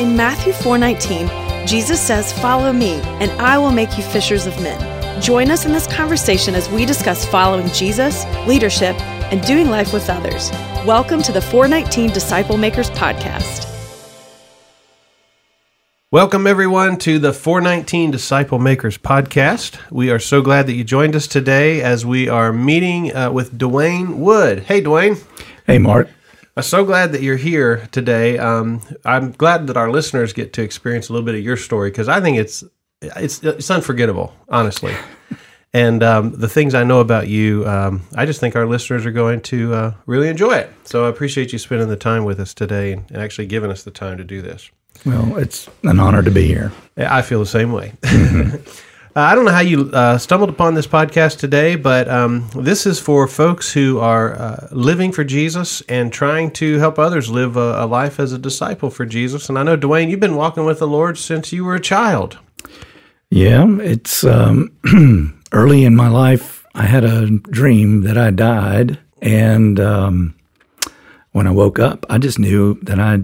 In Matthew 4:19, Jesus says, "Follow me, and I will make you fishers of men." Join us in this conversation as we discuss following Jesus, leadership, and doing life with others. Welcome to the 419 Disciple Makers podcast. Welcome, everyone, to the 419 Disciple Makers podcast. We are so glad that you joined us today as we are meeting uh, with Dwayne Wood. Hey, Dwayne. Hey, Mark. I'm so glad that you're here today. Um, I'm glad that our listeners get to experience a little bit of your story because I think it's it's it's unforgettable, honestly. And um, the things I know about you, um, I just think our listeners are going to uh, really enjoy it. So I appreciate you spending the time with us today and, and actually giving us the time to do this. Well, it's an honor to be here. I feel the same way. uh, I don't know how you uh, stumbled upon this podcast today, but um, this is for folks who are uh, living for Jesus and trying to help others live a, a, life as a disciple for Jesus. And I know, Dwayne, you've been walking with the Lord since you were a child. Yeah, it's um, early in my life. I had a dream that I died, and um, when I woke up, I just knew that I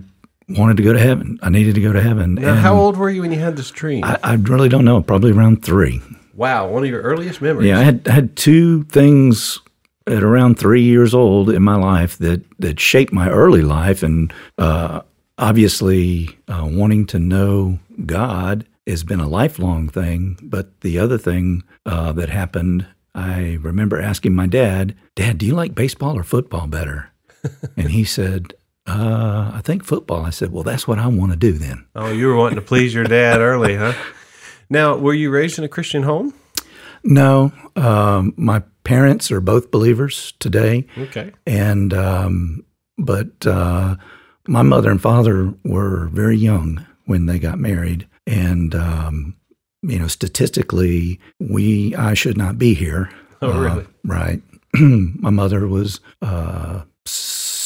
wanted to go to heaven. I needed to go to heaven. Now, and how old were you when you had this dream? I, I, really don't know. Probably around three. Wow, one of your earliest memories. Yeah, I had had two things at around three years old in my life that that shaped my early life, and uh, obviously uh, wanting to know God has been a lifelong thing. But the other thing uh, that happened, I remember asking my dad, Dad, do you like baseball or football better? and he said, uh, I think football. I said, Well, that's what I want to do then. Oh, you were wanting to please your dad early, huh? Now, were you raised in a Christian home? No. Um, my parents are both believers today. Okay. And, um, but uh, my mother and father were very young when they got married and um, you know statistically we I should not be here. Oh, uh, really? Right. my mother was uh,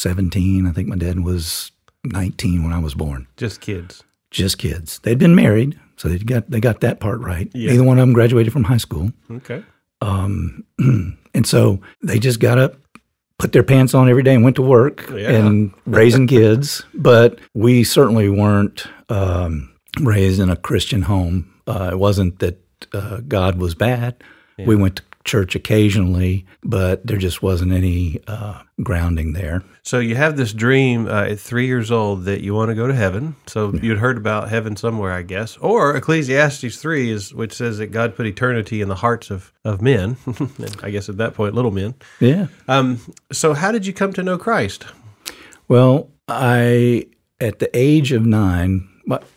17. I think my dad was 19 when I was born. Just kids. Just kids. They'd been married, so they got they got that part right. Yeah. Neither one of them graduated from high school. Okay. Um, and so they just got up, put their pants on every day, and went to work yeah. and raising kids. But we certainly weren't um, raised in a Christian home. Uh, it wasn't that uh, God was bad. Yeah. We went to church occasionally, but there just wasn't any uh, grounding there. So you have this dream uh, at three years old that you want to go to heaven. So yeah. you'd heard about heaven somewhere, I guess. Or Ecclesiastes three is which says that God put eternity in the hearts of of men. I guess at that point, little men. Yeah. Um, so how did you come to know Christ? Well, I at the age of nine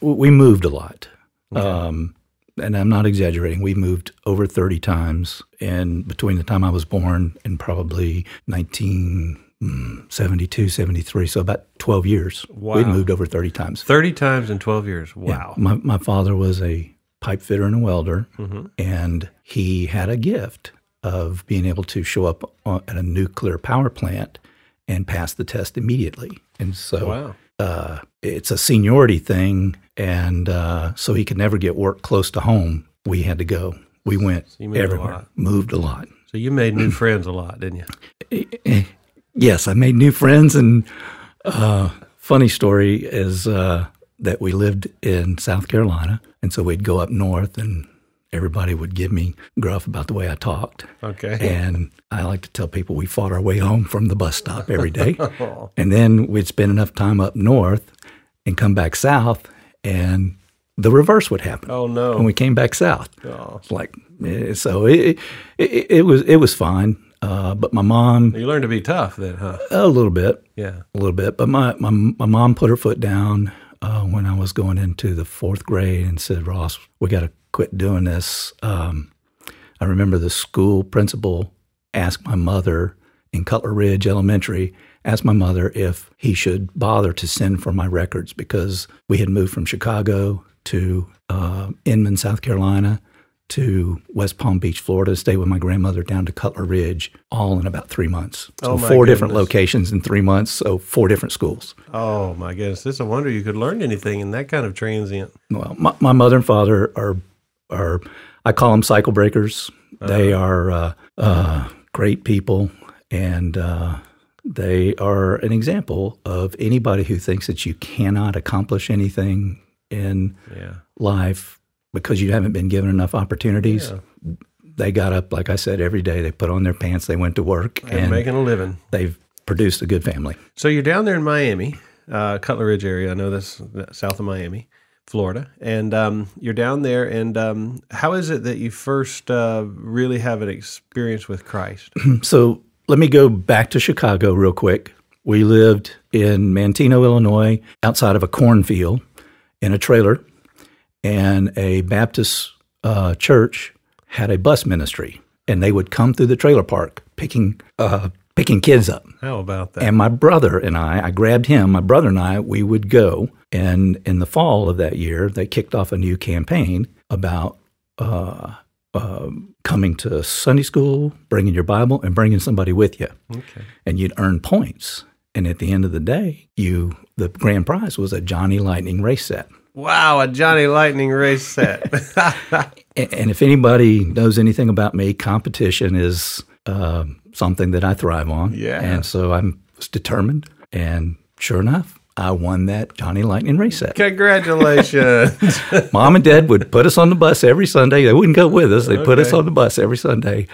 we moved a lot. Okay. Um, and I'm not exaggerating. We moved over 30 times, and between the time I was born and probably 1972, 73, so about 12 years, wow. we'd moved over 30 times. 30 times in 12 years. Wow. Yeah. My, my father was a pipe fitter and a welder, mm-hmm. and he had a gift of being able to show up at a nuclear power plant and pass the test immediately. And so wow uh, it's a seniority thing, and uh, so he could never get work close to home. We had to go. We went so everywhere, a moved a lot. So you made new friends a lot, didn't you? Yes, I made new friends, and uh, funny story is uh, that we lived in South Carolina, and so we'd go up north and everybody would give me gruff about the way I talked. Okay. And I like to tell people we fought our way home from the bus stop every day. and then we'd spend enough time up north and come back south, and the reverse would happen. Oh no! When we came back south, oh. like eh, so it, it, it was it was fine. Uh, but my mom, you learned to be tough then, huh? A little bit, yeah, a little bit. But my my, my mom put her foot down uh, when I was going into the fourth grade and said, "Ross, we got to quit doing this. Um, I remember the school principal asked my mother in Cutler Ridge Elementary, asked my mother if he should bother to send for my records because we had moved from Chicago to uh, Inman, South Carolina, to West Palm Beach, Florida, to stay with my grandmother down to Cutler Ridge, all in about three months. So oh four goodness. different locations in three months, so four different schools. Oh my goodness, it's a wonder you could learn anything in that kind of transient. Well, my, my mother and father are are I call them cycle breakers. Uh-huh. They are uh, uh, great people, and uh, They are an example of anybody who thinks that you cannot accomplish anything in Yeah. life because you haven't been given enough opportunities. Yeah. They got up, like I said, every day. They put on their pants, they went to work, And, and making a living. they've produced a good family. So you're down there in Miami, uh, Cutler Ridge area. I know that's south of Miami, Florida, and um, you're down there. And um, how is it that you first uh, really have an experience with Christ? So let me go back to Chicago real quick. We lived in Manteno, Illinois, outside of a cornfield in a trailer, and a Baptist uh, church had a bus ministry, and they would come through the trailer park picking uh, picking kids up. How about that? And my brother and I, I grabbed him, my brother and I, we would go. And in the fall of that year, they kicked off a new campaign about uh, uh, coming to Sunday school, bringing your Bible, and bringing somebody with you. okay. And you'd earn points. And at the end of the day, you the grand prize was a Johnny Lightning race set. Wow, a Johnny Lightning race set. A- And if anybody knows anything about me, competition is uh, something that I thrive on. Yeah. And so I was determined. And sure enough, I won that Johnny Lightning race set. Congratulations. Mom and Dad would put us on the bus every Sunday. They wouldn't go with us. They'd put us on the bus every Sunday.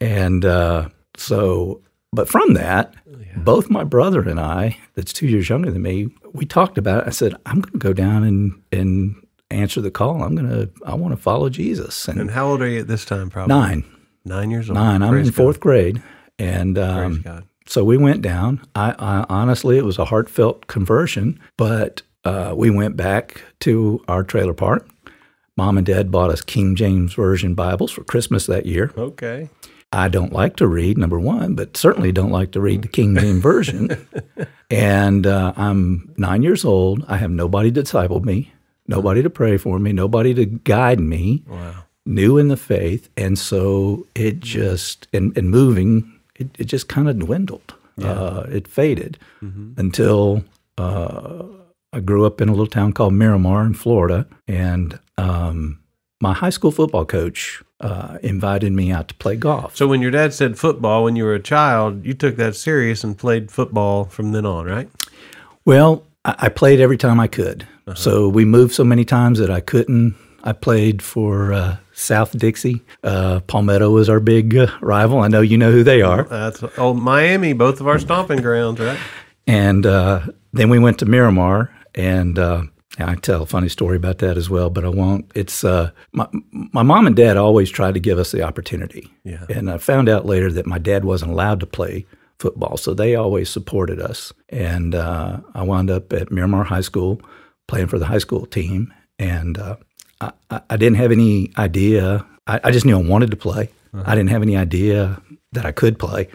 And uh, so, but from that, both my brother and I, that's two years younger than me, we talked about it. I said, I'm going to go down and, and answer the call. I'm going to, I want to follow Jesus. And, and how old are you at this time? Probably nine, Nine years old. nine. I'm in God. fourth grade. And Praise um, God. So we went down. I, I honestly, it was a heartfelt conversion, but uh, we went back to our trailer park. Mom and Dad bought us King James Version Bibles for Christmas that year. Okay. I don't like to read, number one, but certainly don't like to read the King James Version. and uh, I'm nine years old. I have nobody to disciple me, nobody to pray for me, nobody to guide me Wow. new in the faith, and so it just and, and moving, it, it just kind of dwindled. Uh, it faded until uh, I grew up in a little town called Miramar in Florida, and um, my high school football coach uh, invited me out to play golf. So when your dad said football when you were a child, you took that serious and played football from then on, right? Well, I, I played every time I could. So we moved so many times that I couldn't. I played for uh, South Dixie. Uh, Palmetto was our big uh, rival. I know you know who they are. That's old Miami, both of our stomping grounds, right? And uh, then we went to Miramar, and uh, I tell a funny story about that as well, but I won't. It's uh, my my mom and dad always tried to give us the opportunity, Yeah. and I found out later that my dad wasn't allowed to play football, so they always supported us. And uh, I wound up at Miramar High School playing for the high school team, and uh, I, I I didn't have any idea. I, I just knew I wanted to play. I didn't have any idea that I could play,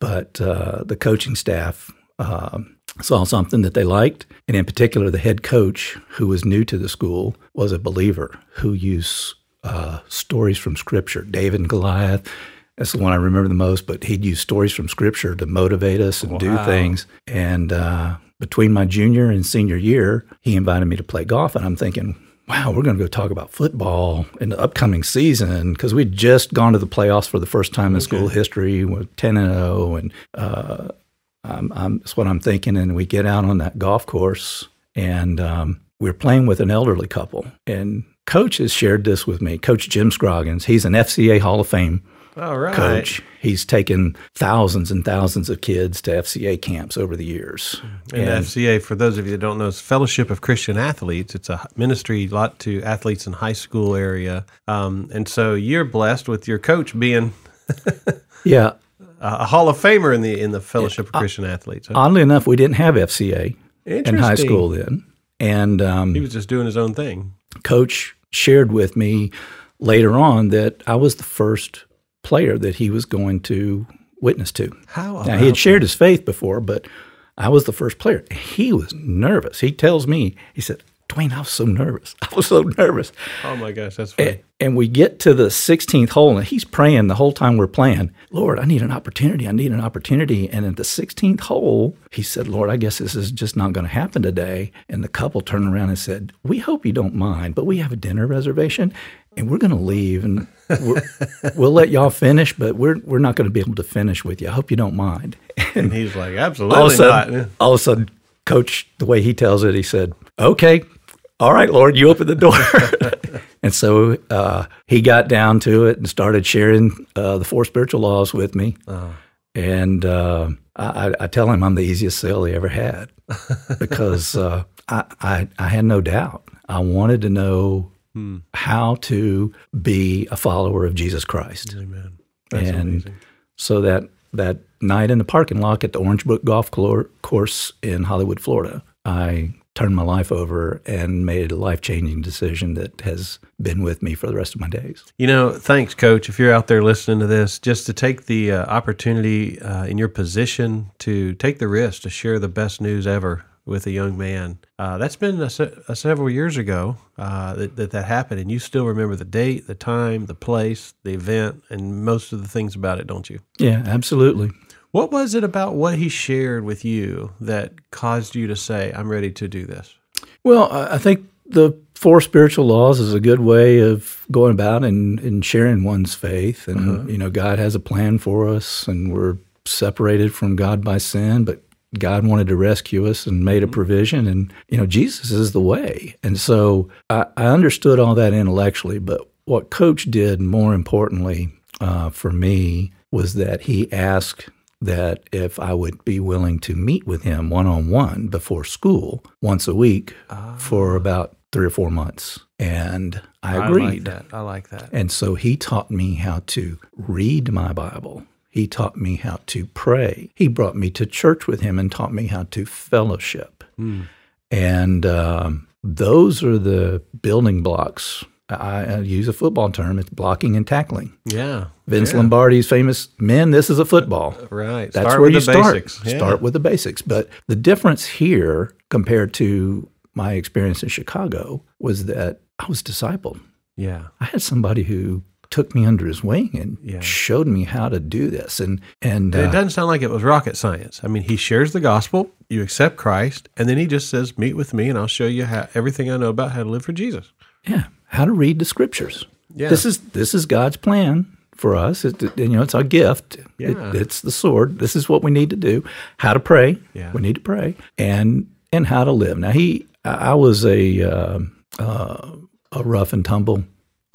but uh, the coaching staff um, saw something that they liked, and in particular, the head coach, who was new to the school, was a believer who used uh, stories from Scripture. David and Goliath. That's the one I remember the most. But he'd use stories from Scripture to motivate us and do things. And uh, between my junior and senior year, he invited me to play golf, and I'm thinking. Wow, we're going to go talk about football in the upcoming season because we'd just gone to the playoffs for the first time in school history with 10 and 0. And uh, I'm, I'm, that's what I'm thinking. And we get out on that golf course, and um, we're playing with an elderly couple. And Coach has shared this with me. Coach Jim Scroggins, he's an FCA Hall of Fame right. coach. He's taken thousands and thousands of kids to FCA camps over the years. And, FCA, for those of you that don't know, is Fellowship of Christian Athletes. It's a ministry a lot to athletes in high school area. Um, and so you're blessed with your coach being yeah, a Hall of Famer in the in the Fellowship of Christian Athletes. oddly enough, we didn't have FCA in high school then. And um, He was just doing his own thing. coach shared with me later on that I was the first player that he was going to witness to. How Now, he had shared his faith before, but I was the first player. He was nervous. He tells me, he said, Dwayne, I was so nervous. I was so nervous. Oh my gosh, that's funny. And, and we get to the 16th hole, and he's praying the whole time we're playing, Lord, I need an opportunity. I need an opportunity. And at the 16th hole, he said, Lord, I guess this is just not going to happen today. And the couple turned around and said, We hope you don't mind, but we have a dinner reservation and we're going to leave and we'll let y'all finish, but we're, we're not going to be able to finish with you. I hope you don't mind. and he's like, Absolutely all of a sudden, not. all of a sudden, coach, the way he tells it, he said, Okay, all right, Lord, you open the door. and so uh, he got down to it and started sharing uh, the four spiritual laws with me. Uh-huh. And uh, I, I, tell him I'm the easiest sale he ever had because uh, I, I, I, had no doubt. I wanted to know hmm. how to be a follower of Jesus Christ. Amen. That's and amazing. so that that night in the parking lot at the Orangebrook Golf Course in Hollywood, Florida, I turned my life over and made a life changing decision that has been with me for the rest of my days. You know, thanks, Coach. If you're out there listening to this, just to take the uh, opportunity uh, in your position to take the risk to share the best news ever with a young man. Uh, that's been a, a several years ago uh, that, that, that happened, and you still remember the date, the time, the place, the event, and most of the things about it, don't you? Yeah, absolutely. What was it about what he shared with you that caused you to say, I'm ready to do this? Well, I think the four spiritual laws is a good way of going about and, and sharing one's faith. And, uh-huh. you know, God has a plan for us, and we're separated from God by sin, but God wanted to rescue us and made a mm-hmm. provision. And, you know, Jesus is the way. And so I, I understood all that intellectually. But what Coach did, more importantly uh, for me, was that he asked that if I would be willing to meet with him one on one before school once a week for ah. about three or four months. And I agreed. I like that. I like that. And so he taught me how to read my Bible. He taught me how to pray. He brought me to church with him and taught me how to fellowship. Mm. And um, those are the building blocks I, use a football term. It's blocking and tackling. Yeah. Vince yeah. Lombardi's famous "Men, this is a football." Right. That's start where you start. Basics. Yeah. Start with the basics. But the difference here, compared to my experience in Chicago, was that I was discipled. Yeah. I had somebody who took me under his wing and yeah. showed me how to do this. And and uh, it doesn't sound like it was rocket science. I mean, he shares the gospel, you accept Christ, and then he just says, "Meet with me, and I'll show you how, everything I know about how to live for Jesus." Yeah, how to read the scriptures. Yeah. This is this is God's plan for us. It, you know, it's our gift. Yeah. It, it's the sword. This is what we need to do. How to pray. Yeah. We need to pray and and how to live. Now he, I was a uh, uh, a rough and tumble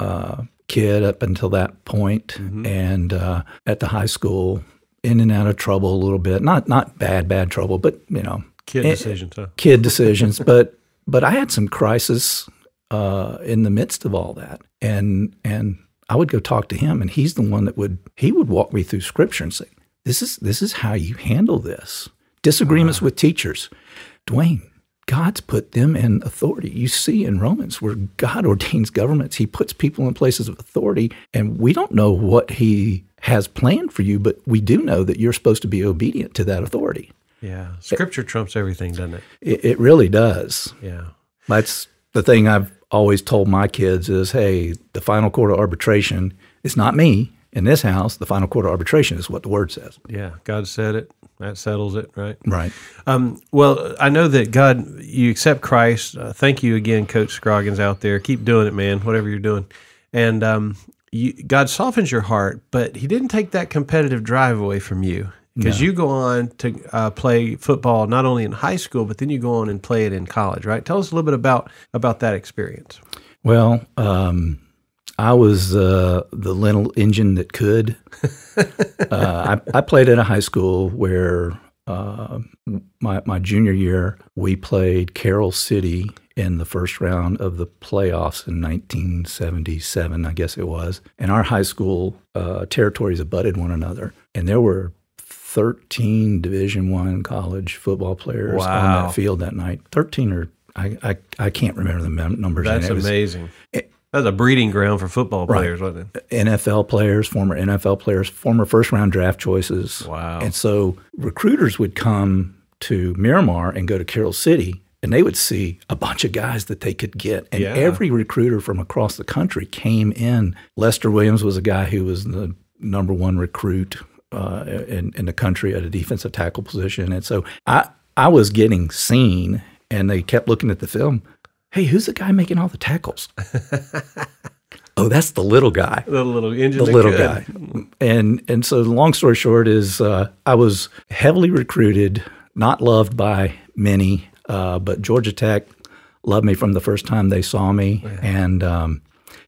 uh, kid up until that point, mm-hmm. and uh, at the high school, in and out of trouble a little bit. Not not bad bad trouble, but you know, kid decisions. Huh? Kid decisions, but but I had some crisis uh, in the midst of all that. And and I would go talk to him, and he's the one that would he would walk me through scripture and say, "This is this is how you handle this." Disagreements uh-huh. with teachers, Dwayne. God's put them in authority. You see in Romans where God ordains governments, He puts people in places of authority, and we don't know what He has planned for you, but we do know that you're supposed to be obedient to that authority. Yeah, Scripture it, trumps everything, doesn't it? it? It really does. Yeah, that's the thing I've always told my kids is, hey, the final court of arbitration is not me in this house. The final court of arbitration is what the word says. Yeah, God said it. That settles it, right? Right. Um, well, I know that God, you accept Christ. Uh, thank you again, Coach Scroggins out there. Keep doing it, man. Whatever you're doing, and um, you, God softens your heart, but He didn't take that competitive drive away from you because no. you go on to uh, play football not only in high school, but then you go on and play it in college, right? Tell us a little bit about about that experience. Well, um, I was uh, the little engine that could. uh, I, I, played at a high school where uh, my my junior year we played Carol City in the first round of the playoffs in 1977, I guess it was. And our high school uh, territories abutted one another, and there were 13 Division One college football players wow. on that field that night. 13 or I, I, I can't remember the numbers. That's was, amazing. It, That's a breeding ground for football players, right. wasn't it? NFL players, former NFL players, former first round draft choices. Wow. And so recruiters would come to Miramar and go to Carol City and they would see a bunch of guys that they could get. And Yeah. every recruiter from across the country came in. Lester Williams was a guy who was the number one recruit uh, in, in the country at a defensive tackle position. And so I, I was getting seen, and they kept looking at the film. Hey, who's the guy making all the tackles? oh, that's the little guy The little engine. the little guy. And and so the long story short is uh, I was heavily recruited, not loved by many, uh, but Georgia Tech loved me from the first time they saw me. And um,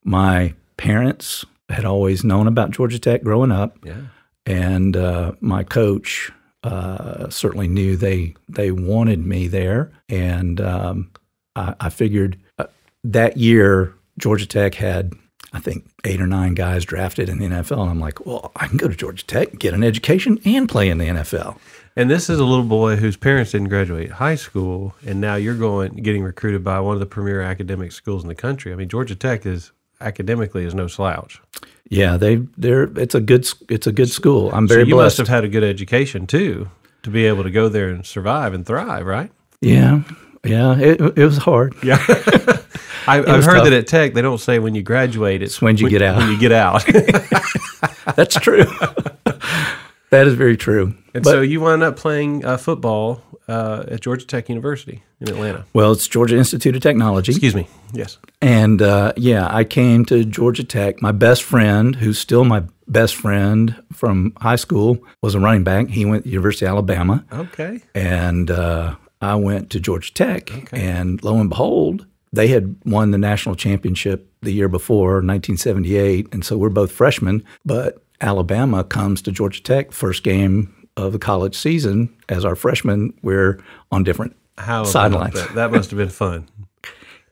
my parents had always known about Georgia Tech growing up, Yeah. And uh, my coach uh, certainly knew they they wanted me there. And um, I, I figured uh, that year Georgia Tech had I think eight or nine guys drafted in the NFL, and I'm like, well, I can go to Georgia Tech, get an education, and play in the NFL. And this is a little boy whose parents didn't graduate high school, and now you're going getting recruited by one of the premier academic schools in the country. I mean, Georgia Tech is academically is no slouch. Yeah, they they're it's a good it's a good school. I'm very so you blessed. must have had a good education too to be able to go there and survive and thrive, right? yeah, yeah, it, it was hard. Yeah. I, I've heard tough. that at Tech they don't say when you graduate; it's when you get out. When you get out. That's true. that is very true. and But- so you wound up playing uh, football uh, at Georgia Tech University in Atlanta. Well, it's Georgia Institute of Technology. Excuse me. Yes. And uh, yeah, I came to Georgia Tech. My best friend, who's still my best friend from high school, was a running back. He went to University of Alabama. Okay. And uh, I went to Georgia Tech. And lo and behold, they had won the national championship the year before, 1978. And so we're both freshmen. But Alabama comes to Georgia Tech, first game of the college season. As our freshmen, we're on different How sidelines. That? that must have been fun.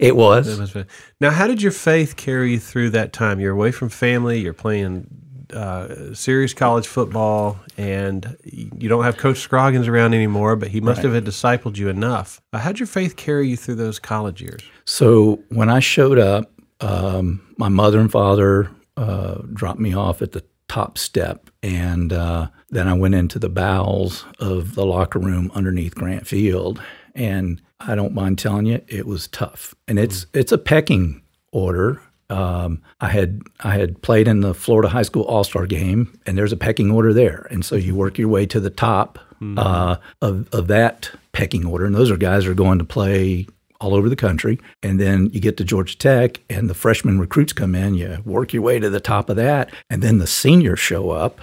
It was. That must have been. Now, how did your faith carry you through that time? You're away from family. You're playing uh, serious college football, and you don't have Coach Scroggins around anymore. But he must have had discipled you enough. Uh, how'd your faith carry you through those college years? So when I showed up, um, my mother and father uh, dropped me off at the top step, and uh, then I went into the bowels of the locker room underneath Grant Field, and I don't mind telling you, it was tough, and it's it's a pecking order. Um, I had I had played in the Florida High School All Star game, and there's a pecking order there, and so you work your way to the top uh, of of that pecking order, and those are guys are going to play all over the country. And then you get to Georgia Tech, and the freshman recruits come in. You work your way to the top of that, and then the seniors show up,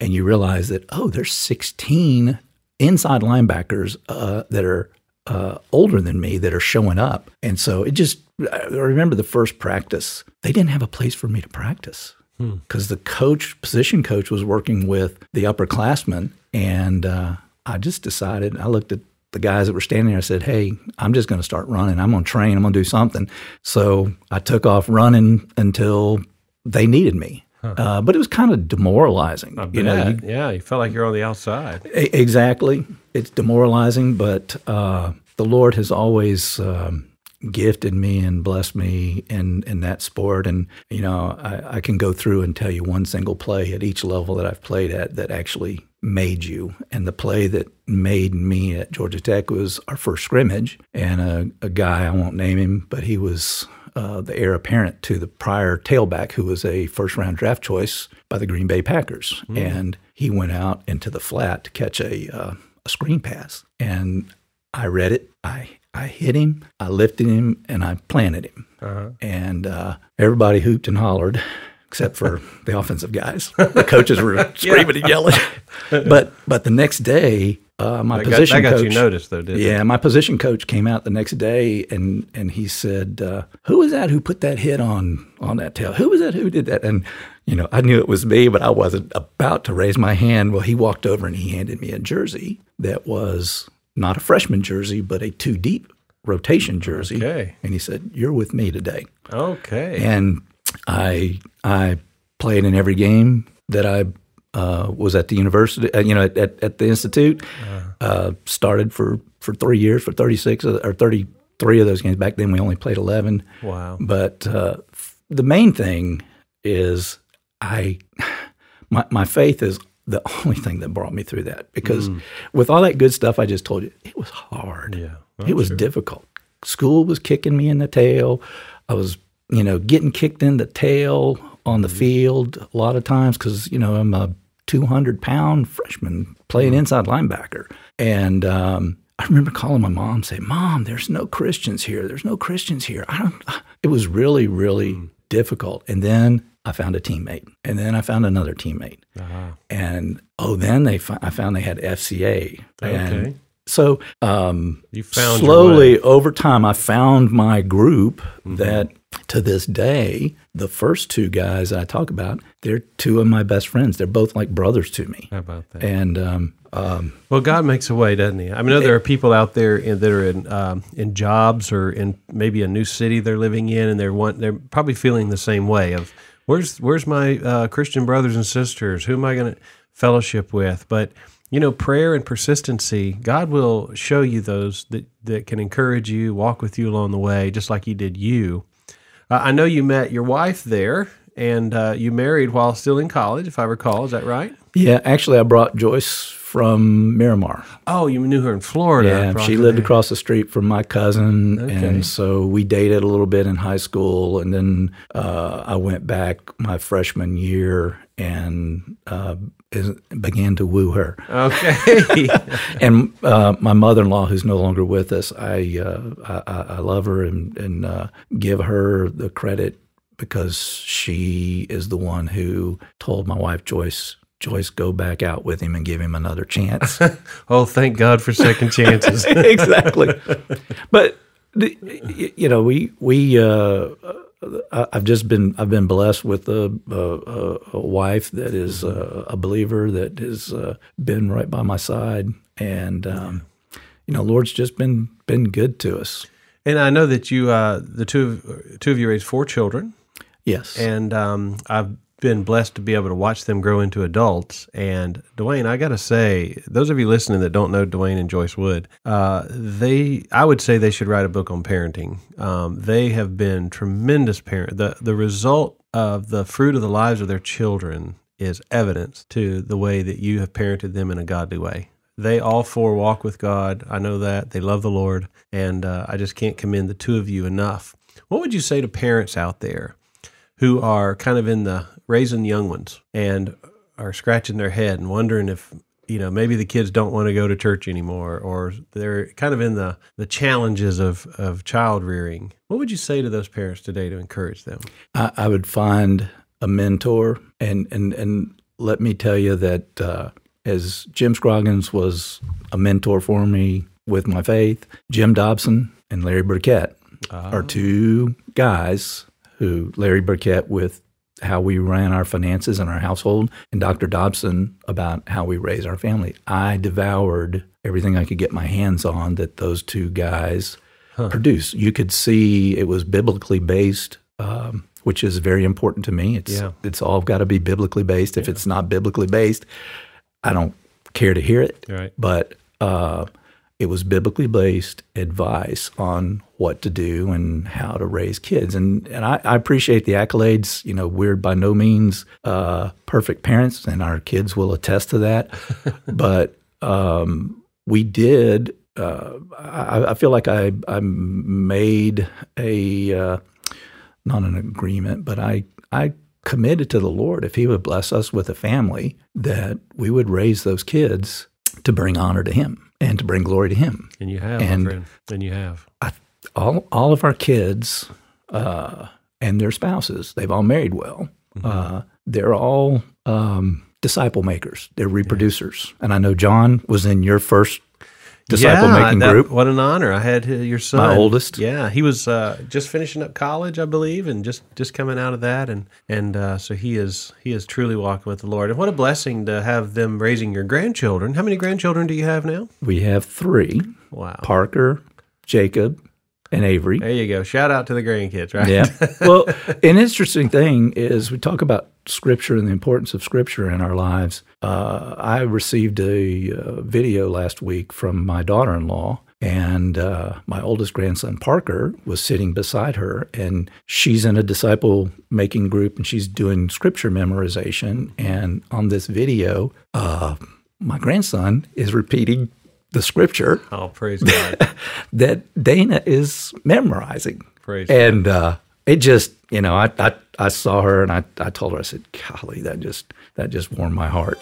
and you realize that oh, there's 16 inside linebackers uh, that are uh, older than me that are showing up. And so it just, I remember the first practice, they didn't have a place for me to practice because the coach, position coach, was working with the upperclassmen. And uh, I just decided, I looked at the guys that were standing there, I said, Hey, I'm just going to start running. I'm going to train. I'm going to do something. So I took off running until they needed me. Uh, but it was kind of demoralizing. you know, you, yeah, you felt like you're on the outside. Exactly. It's demoralizing, but uh, the Lord has always um, gifted me and blessed me in, in that sport. And, you know, I, I can go through and tell you one single play at each level that I've played at that actually made you. And the play that made me at Georgia Tech was our first scrimmage. And a, a guy, I won't name him, but he was uh, the heir apparent to the prior tailback who was a first round draft choice by the Green Bay Packers. And he went out into the flat to catch a, uh, a screen pass. And I read it. I, I hit him, I lifted him, and I planted him. And uh, everybody hooped and hollered. Except for the offensive guys, the coaches were screaming and yelling. But but the next day, uh, my That got, position that got coach, you noticed, though, didn't it? yeah, my position coach came out the next day and and he said, uh, "Who was that who put that hit on on that tail? Who was that who did that?" And you know, I knew it was me, but I wasn't about to raise my hand. Well, he walked over and he handed me a jersey that was not a freshman jersey, but a two deep rotation jersey. Okay. And he said, "You're with me today." Okay. And I I played in every game that I uh, was at the university, uh, you know, at, at, at the institute. Uh, started for, for three years for 36 or 33 of those games. Back then, we only played 11. wow. But uh, the main thing is I my my faith is the only thing that brought me through that because mm. with all that good stuff I just told you, it was hard. Yeah. it was difficult. school was kicking me in the tail. I was, you know, getting kicked in the tail on the mm-hmm. field a lot of times because, you know, I'm a 200 pound freshman playing mm-hmm. inside linebacker. And um, I remember calling my mom, say, "Mom, there's no Christians here. There's no Christians here." I don't. It was really, really mm. difficult. And then I found a teammate, and then I found another teammate, and oh, then they fi- I found they had FCA. And Okay. so um, You found slowly over time, I found my group Mm-hmm. that to this day, the first two guys I talk about, they're two of my best friends. They're both like brothers to me. How about that? And um, um, Well, God makes a way, doesn't He? I mean, I know there are people out there in, that are in um, in jobs or in maybe a new city they're living in, and they're want, they're probably feeling the same way of where's where's my uh, Christian brothers and sisters? Who am I going to fellowship with? But you know, prayer and persistency, God will show you those that that can encourage you, walk with you along the way, just like He did you. Uh, I know you met your wife there, and uh, you married while still in college, if I recall. Is that right? Yeah, actually, I brought Joyce from Miramar. Oh, you knew her in Florida. Yeah, she lived there. across the street from my cousin, Okay. and so we dated a little bit in high school, and then uh, I went back my freshman year and uh, is, began to woo her. Okay. and uh, my mother-in-law, who's no longer with us, I uh, I, I love her and, and uh, give her the credit because she is the one who told my wife Joyce, Joyce, go back out with him and give him another chance. oh, thank God for second chances. exactly. But you know, we we uh, I- I've just been I've been blessed with a a, a wife that is uh, a believer that has uh, been right by my side, and um, you know, Lord's just been been good to us. and I know that you, uh, the two of, two of you raised four children, Yes. and um, I've been blessed to be able to watch them grow into adults. And Dwayne, I got to say, those of you listening that don't know Dwayne and Joyce Wood, uh, they, I would say they should write a book on parenting. Um, they have been tremendous parent. The the result of the fruit of the lives of their children is evidence to the way that you have parented them in a godly way. They all four walk with God. I know that they love the Lord, and uh, I just can't commend the two of you enough. What would you say to parents out there who are kind of in the raising young ones and are scratching their head and wondering if you know maybe the kids don't want to go to church anymore or they're kind of in the the challenges of of child rearing. What would you say to those parents today to encourage them? I, I would find a mentor, and and and let me tell you that uh, as Jim Scroggins was a mentor for me with my faith, Jim Dobson and Larry Burkett are two guys who Larry Burkett with how we ran our finances and our household, and Dr. Dobson about how we raise our family. I devoured everything I could get my hands on that those two guys produce. You could see it was biblically based, um, which is very important to me. It's Yeah. it's all got to be biblically based. If it's not biblically based, I don't care to hear it. Right. But uh, it was biblically based advice on what to do and how to raise kids. And and I, I appreciate the accolades. You know, we're by no means uh, perfect parents, and our kids will attest to that. but um, we did. Uh, I, I feel like I I made a uh, not an agreement, but I I committed to the Lord if He would bless us with a family that we would raise those kids to bring honor to Him and to bring glory to Him. and you have And- my friend and you have I, all all of our kids uh, and their spouses, they've all married well. Uh, they're all um, disciple makers. They're reproducers. And I know John was in your first disciple making that- group. What an honor! I had uh, your son, My oldest. Yeah, he was uh, just finishing up college, I believe, and just just coming out of that, and and uh, so he is he is truly walking with the Lord. And what a blessing to have them raising your grandchildren. How many grandchildren do you have now? We have three: Wow, Parker, Jacob, and Avery. there you go. Shout out to the grandkids, right? Yeah. Well, an interesting thing is we talk about scripture and the importance of scripture in our lives. Uh, I received a uh, video last week from my daughter in law. And uh, my oldest grandson, Parker, was sitting beside her, and she's in a disciple making group and she's doing scripture memorization. And on this video, uh, my grandson is repeating the scripture Oh, praise God. that Dana is memorizing. Praise and uh, it just, you know, I, I I saw her and I, I told her, I said, golly, that just that just warmed my heart.